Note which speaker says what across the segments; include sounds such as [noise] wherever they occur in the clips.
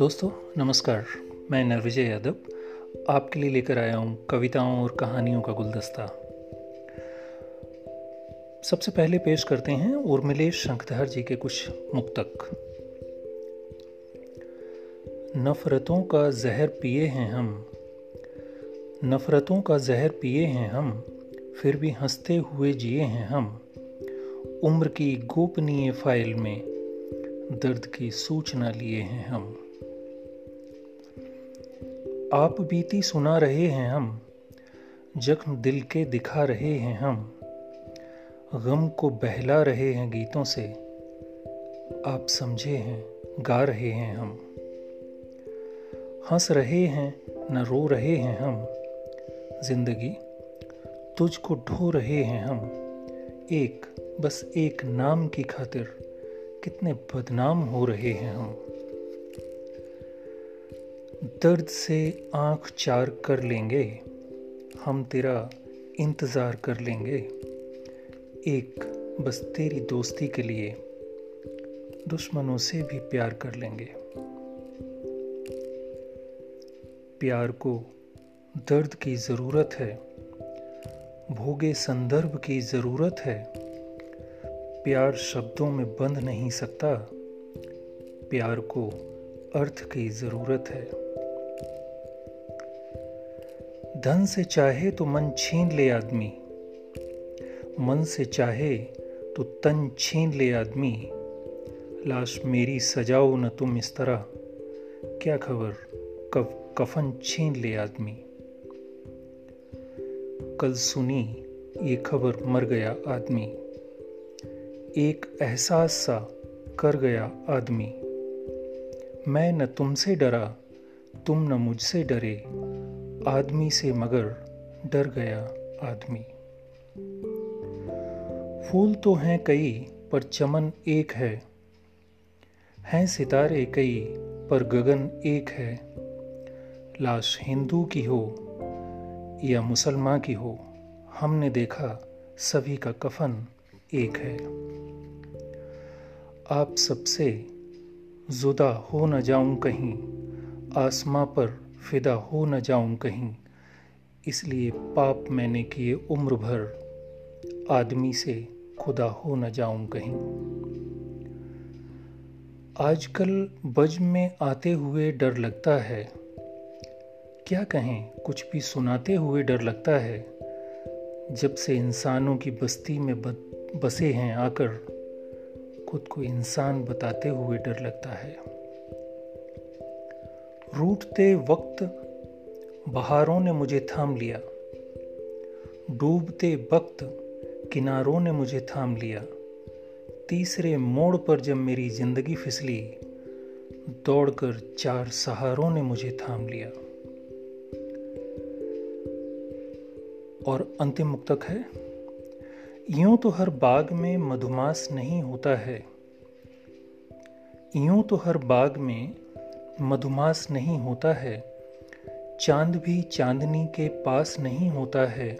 Speaker 1: दोस्तों, नमस्कार। मैं नरविजय यादव। आपके लिए लेकर आया हूँ कविताओं और कहानियों का गुलदस्ता। सबसे पहले पेश करते हैं उर्मिलेश शंखधर जी के कुछ मुक्तक। नफरतों का जहर पिए हैं हम। नफरतों का जहर पिए हैं हम, फिर भी हँसते हुए जिए हैं हम। उम्र की गोपनीय फ़ाइल में दर्द की सूचना लिए हैं हम। आप बीती सुना रहे हैं हम, जख्म दिल के दिखा रहे हैं हम। गम को बहला रहे हैं गीतों से, आप समझे हैं, गा रहे हैं हम। हंस रहे हैं, न रो रहे हैं हम। ज़िंदगी, तुझको ढो रहे हैं हम। एक, बस एक नाम की खातिर कितने बदनाम हो रहे हैं हम। दर्द से आँख चार कर लेंगे, हम तेरा इंतज़ार कर लेंगे। एक, बस तेरी दोस्ती के लिए दुश्मनों से भी प्यार कर लेंगे। प्यार को दर्द की ज़रूरत है, भोगे संदर्भ की ज़रूरत है। प्यार शब्दों में बंध नहीं सकता, प्यार को अर्थ की ज़रूरत है। धन से चाहे तो मन छीन ले आदमी। मन से चाहे तो तन छीन ले आदमी। लाश मेरी सजाओ न तुम इस तरह। क्या खबर? कब कफन छीन ले आदमी। कल सुनी, ये खबर मर गया आदमी। एक एहसास सा कर गया आदमी। मैं न तुमसे डरा, तुम न मुझसे डरे। आदमी से मगर डर गया आदमी। फूल तो हैं कई, पर चमन एक है। हैं सितारे कई, पर गगन एक है। लाश हिंदू की हो या मुसलमान की हो, हमने देखा सभी का कफन एक है। आप सबसे जुदा हो न जाऊँ कहीं, आसमां पर फिदा हो न जाऊँ कहीं। इसलिए पाप मैंने किए उम्र भर, आदमी से खुदा हो न जाऊँ कहीं। आजकल बज में आते हुए डर लगता है। क्या कहें, कुछ भी सुनाते हुए डर लगता है। जब से इंसानों की बस्ती में बसे हैं आकर, खुद को इंसान बताते हुए डर लगता है। रूठते वक्त बहारों ने मुझे थाम लिया। डूबते वक्त किनारों ने मुझे थाम लिया। तीसरे मोड़ पर जब मेरी ज़िंदगी फिसली, दौड़कर चार सहारों ने मुझे थाम लिया। और अंतिम मुक्तक है, यूँ तो हर बाग में मधुमास नहीं होता है। यूँ तो हर बाग में मधुमास नहीं होता है। चाँद भी चांदनी के पास नहीं होता है।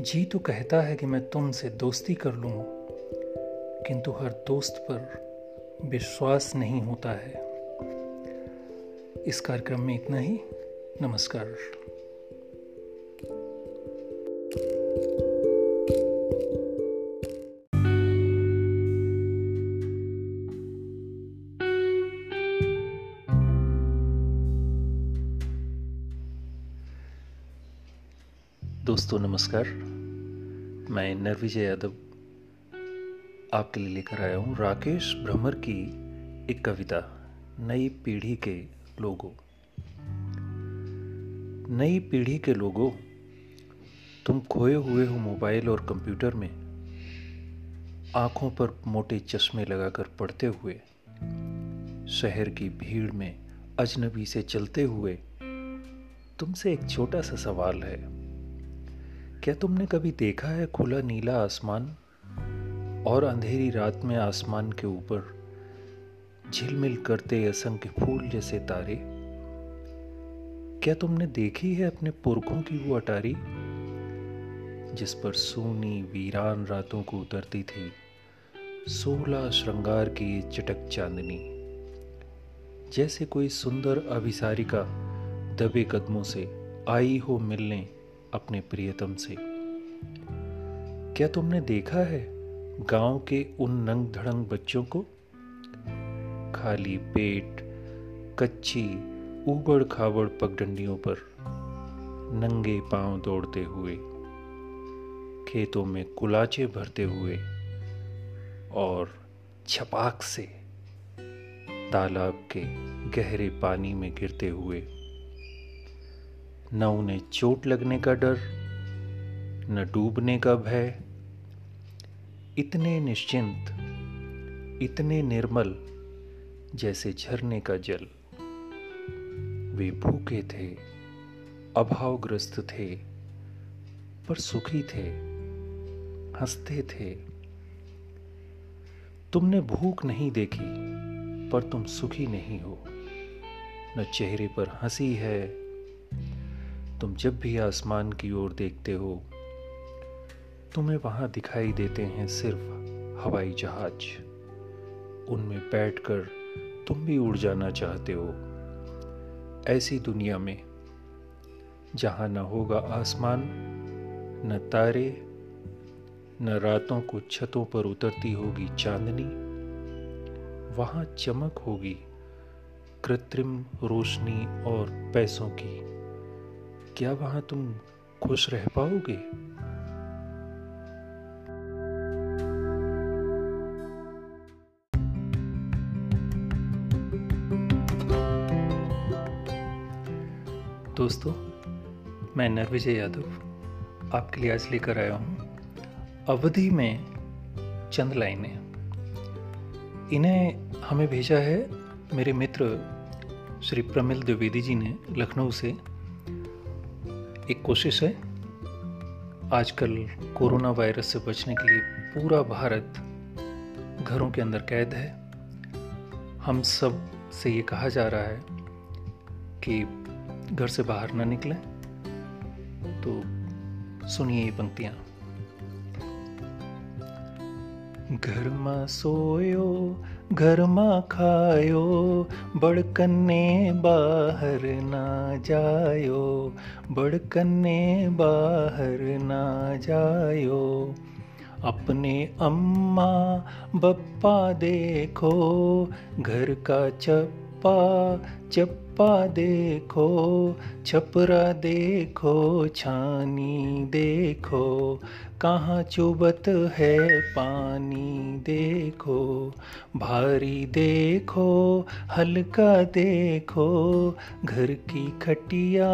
Speaker 1: जी तो कहता है कि मैं तुमसे दोस्ती कर लूँ, किंतु हर दोस्त पर विश्वास नहीं होता है। इस कार्यक्रम में इतना ही। नमस्कार। दोस्तों नमस्कार। मैं नरविजय यादव आपके लिए लेकर आया हूँ राकेश भ्रमर की एक कविता, नई पीढ़ी के लोगों। नई पीढ़ी के लोगों, तुम खोए हुए हो मोबाइल और कंप्यूटर में, आँखों पर मोटे चश्मे लगाकर पढ़ते हुए, शहर की भीड़ में अजनबी से चलते हुए, तुमसे एक छोटा सा सवाल है। क्या तुमने कभी देखा है खुला नीला आसमान और अंधेरी रात में आसमान के ऊपर झिलमिल करते असंख्य फूल जैसे तारे? क्या तुमने देखी है अपने पुरखों की वो अटारी, जिस पर सोनी वीरान रातों को उतरती थी? सोलह श्रृंगार की चटक चांदनी, जैसे कोई सुंदर अभिसारिका दबे कदमों से आई हो मिलने अपने प्रियतम से। क्या तुमने देखा है गाँव के उन नंग धड़ंग बच्चों को? खाली पेट, कच्ची ऊबड़ खाबड़ पगडंडियों पर नंगे पाँव दौड़ते हुए, खेतों में कुलाचे भरते हुए और छपाक से तालाब के गहरे पानी में गिरते हुए न उन्हें चोट लगने का डर, न डूबने का भय। इतने निश्चिंत, इतने निर्मल जैसे झरने का जल। वे भूखे थे, अभावग्रस्त थे, पर सुखी थे, हँसते थे। तुमने भूख नहीं देखी, पर तुम सुखी नहीं हो। न चेहरे पर हँसी है तुम जब भी आसमान की ओर देखते हो, तुम्हें वहाँ दिखाई देते हैं सिर्फ़ हवाई जहाज़। उनमें बैठकर तुम भी उड़ जाना चाहते हो। ऐसी दुनिया में, जहाँ न होगा आसमान, न तारे, न रातों को छतों पर उतरती होगी चांदनी, वहाँ चमक होगी कृत्रिम रोशनी और पैसों की। क्या वहाँ तुम खुश रह पाओगे? दोस्तों, मैं नरविजय यादव आपके लिए आज लेकर आया हूँ। अवधि में चंद लाइनें। इन्हें हमें भेजा है मेरे मित्र श्री प्रमिल द्विवेदी जी ने लखनऊ से। एक कोशिश है, आजकल कोरोना वायरस से बचने के लिए पूरा भारत घरों के अंदर कैद है। हम सबसे ये कहा जा रहा है कि घर से बाहर ना निकलें। तो सुनिए ये पंक्तियाँ। घर में सोयो घर में खायो बड़कन्ने बाहर ना जायो, बड़कने बाहर ना जायो। अपने अम्मा बप्पा देखो, घर का चप्पा चप्पा देखो, छपरा देखो, छानी देखो कहाँ चुबत है पानी? देखो, भारी देखो, हल्का देखो, घर की खटिया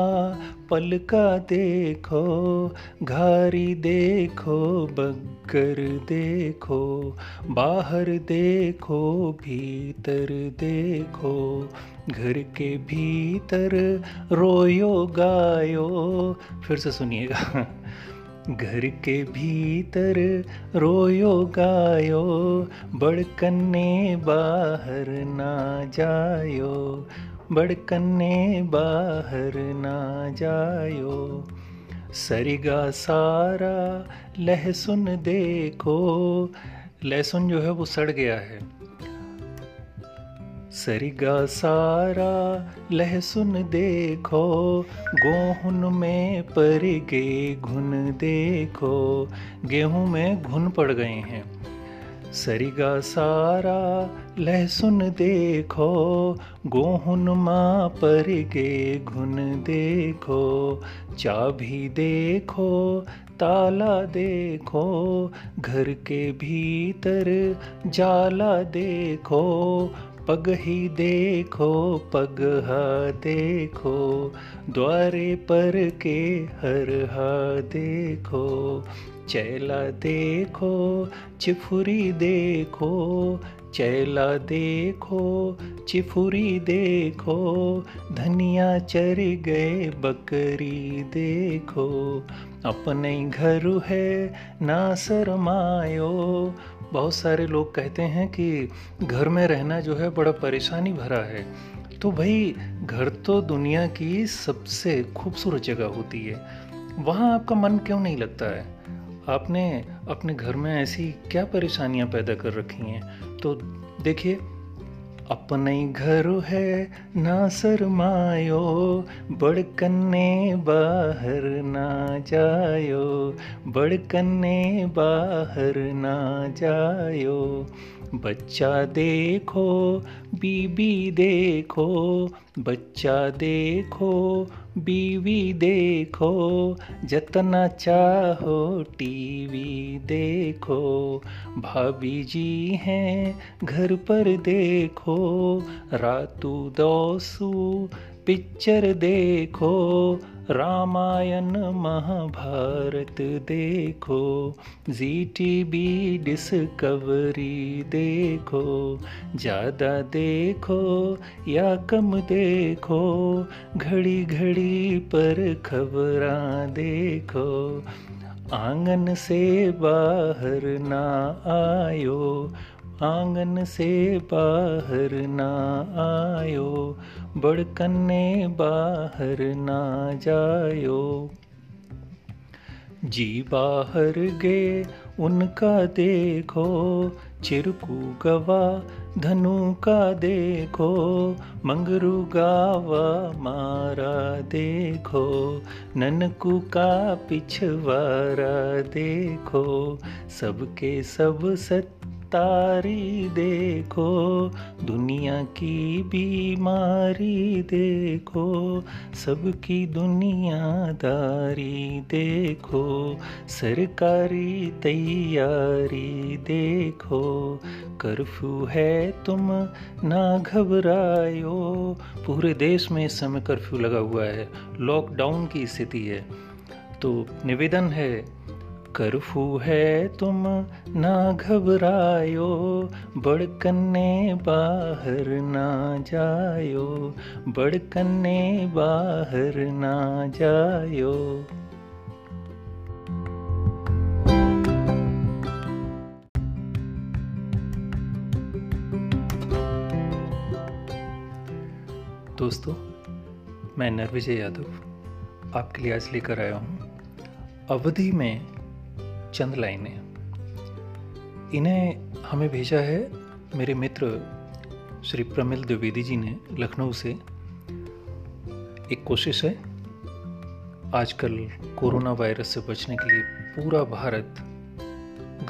Speaker 1: पलका देखो, घारी देखो बगर देखो, बाहर देखो, भीतर देखो, घर के भीतर रोयो गायो। फिर से सुनिएगा। [laughs] घर के भीतर रोयो गायो बड़कन्ने बाहर ना जायो बड़कन्ने बाहर ना जायो। सरिगा सारा लहसुन देखो, लहसुन जो है वो सड़ गया है। सरिगा सारा लहसुन देखो, गोहुन में पर गे घुन देखो, गेहूँ में घुन पड़ गए हैं। सरिगा सारा लहसुन देखो, गोहुन माँ पर गे घुन देखो, चाभी देखो, ताला देखो, घर के भीतर जाला देखो पग ही देखो, पग हा देखो, द्वारे पर के हर हा देखो। चैला देखो, चिफुरी देखो, चैला देखो, चिफुरी देखो, धनिया चर गए, बकरी देखो। अपने घर है ना शरमायो बहुत सारे लोग कहते हैं कि घर में रहना जो है बड़ा परेशानी भरा है। तो भाई, घर तो दुनिया की सबसे खूबसूरत जगह होती है। वहाँ आपका मन क्यों नहीं लगता है? आपने अपने घर में ऐसी क्या परेशानियाँ पैदा कर रखी हैं? तो देखिए अपने घर है ना सरमायो बड़कने बाहर ना जायो, बड़कने बाहर ना जायो। बच्चा देखो, बीबी देखो, बच्चा देखो बीवी देखो जतना चाहो टीवी देखो। भाभी जी हैं घर पर देखो रातू दोसू पिक्चर देखो, रामायण महाभारत देखो जी टी बी डिस्कवरी देखो, ज़्यादा देखो या कम देखो, घड़ी घड़ी पर खबर देखो, आँगन से बाहर ना आयो आँगन से बाहर ना आयो, बड़कने बाहर ना जायो। जी बाहर गे उनका देखो, चिरकू गवा, धनु का देखो, मंगरू गावा मारा देखो, ननकू का पिछवारा देखो, सबके सब सत्य तारी देखो, दुनिया की बीमारी देखो, सबकी दुनियादारी देखो, सरकारी तैयारी देखो, कर्फ्यू है तुम ना घबरायो, पूरे देश में इस समय कर्फ्यू लगा हुआ है लॉकडाउन की स्थिति है। तो निवेदन है कर्फ्यू है तुम, ना घबरायो बड़कन्ने बाहर ना जायो बड़कन्ने बाहर ना जायो। दोस्तों, मैं नरविजय यादव आपके लिए आज लेकर आया हूँ। अवधि में चंद लाइनें। इन्हें हमें भेजा है मेरे मित्र श्री प्रमिल द्विवेदी जी ने लखनऊ से। एक कोशिश है, आजकल कोरोना वायरस से बचने के लिए पूरा भारत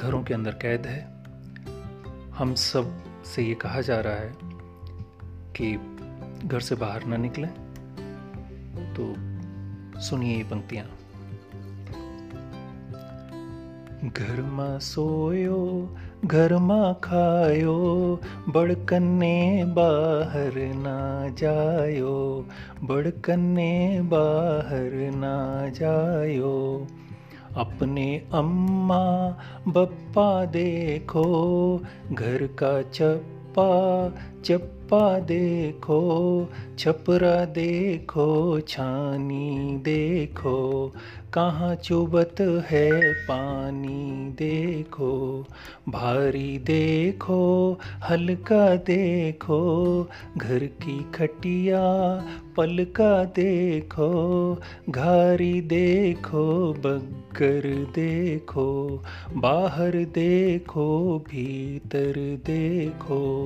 Speaker 1: घरों के अंदर कैद है। हम सबसे ये कहा जा रहा है कि घर से बाहर ना निकलें। तो सुनिए ये पंक्तियाँ। घर माँ सोयो घर माँ खायो, बड़कने बाहर ना जायो, बड़कने बाहर ना जायो। अपने अम्मा, बप्पा देखो, घर का चप चप्पा चप्पा देखो, छपरा देखो, छानी देखो, कहाँ चुबत है पानी देखो, भारी देखो, हल्का देखो, घर की खटिया पलका देखो, घारी देखो, बग्गर देखो, बाहर देखो, भीतर देखो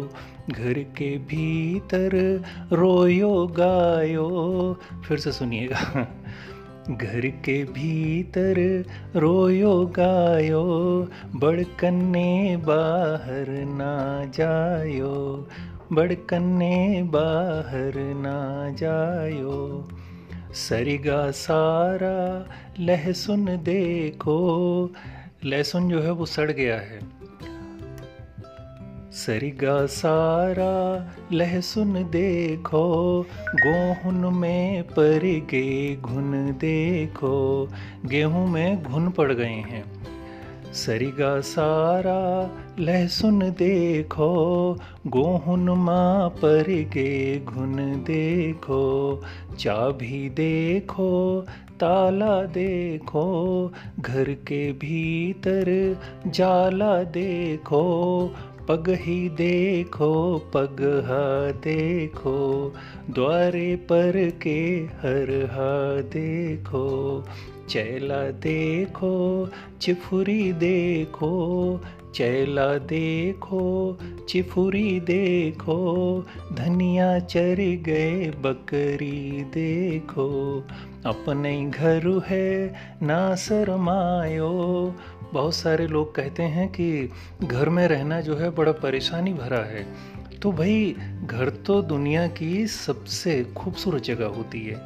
Speaker 1: घर के भीतर रोयो गायो। फिर से सुनिएगा। घर के भीतर रोयो गायो बड़कन्ने बाहर ना जायो बड़कन्ने बाहर ना जायो। सरिगा सारा लहसुन देखो, लहसुन जो है वो सड़ गया है। सरिगा सारा, लहसुन देखो, गोहुन में पर गे घुन देखो, गेहूँ में घुन पड़ गए हैं। सरिगा सारा, लहसुन देखो, गोहुन माँ पर गे घुन देखो, चाभी देखो, ताला देखो, घर के भीतर जाला देखो पग ही देखो, पग हा देखो, द्वारे पर के हर हा देखो। चैला देखो, चिफुरी देखो, चैला देखो, चिफुरी देखो, धनिया चर गए, बकरी देखो। अपने घर है, ना शरमायो बहुत सारे लोग कहते हैं कि घर में रहना जो है बड़ा परेशानी भरा है। तो भाई, घर तो दुनिया की सबसे खूबसूरत जगह होती है।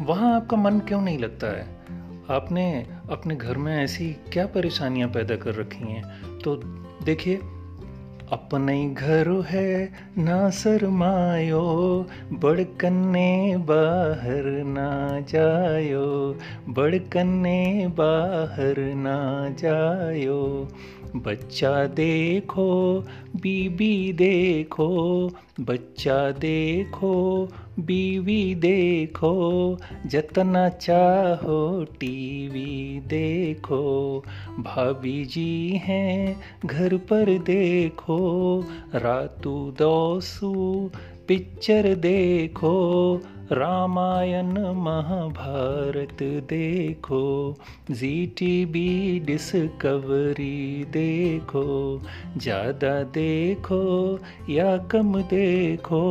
Speaker 1: वहाँ आपका मन क्यों नहीं लगता है? आपने अपने घर में ऐसी क्या परेशानियाँ पैदा कर रखी हैं? तो देखिए अपने घर है ना सरमायो बड़कने बाहर ना जायो, बड़कने बाहर ना जायो। बच्चा देखो, बीबी देखो, बच्चा देखो बीवी देखो, जतना चाहो टीवी देखो। भाभी जी हैं, घर पर देखो। रातू दोसू, पिक्चर देखो। रामायण महाभारत देखो जी टी बी डिस्कवरी देखो, ज़्यादा देखो या कम देखो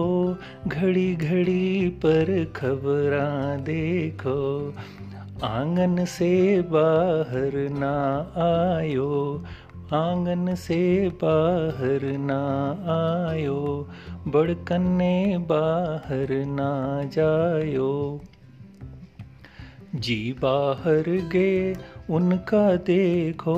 Speaker 1: घड़ी घड़ी पर खबरां देखो, आँगन से बाहर ना आयो आँगन से बाहर ना आयो, बड़कने बाहर ना जायो। जी बाहर गे उनका देखो,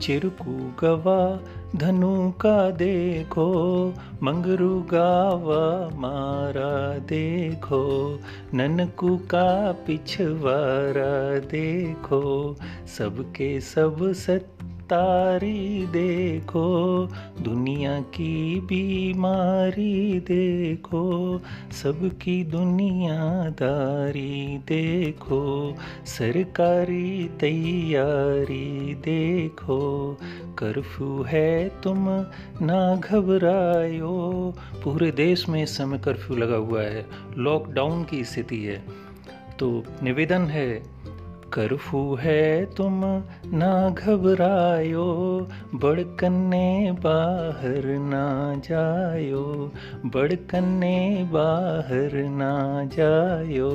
Speaker 1: चिरकू गवा, धनु का देखो, मंगरू गावा मारा देखो, ननकू का पिछवारा देखो, सबके सब सत्य तारी देखो, दुनिया की बीमारी देखो, सबकी दुनियादारी देखो, सरकारी तैयारी देखो, कर्फ्यू है तुम ना घबरायो, पूरे देश में इस समय कर्फ्यू लगा हुआ है लॉकडाउन की स्थिति है। तो निवेदन है कर्फ्यू है तुम ना घबरायो बड़कने बाहर ना जायो बड़कन्ने बाहर ना जायो।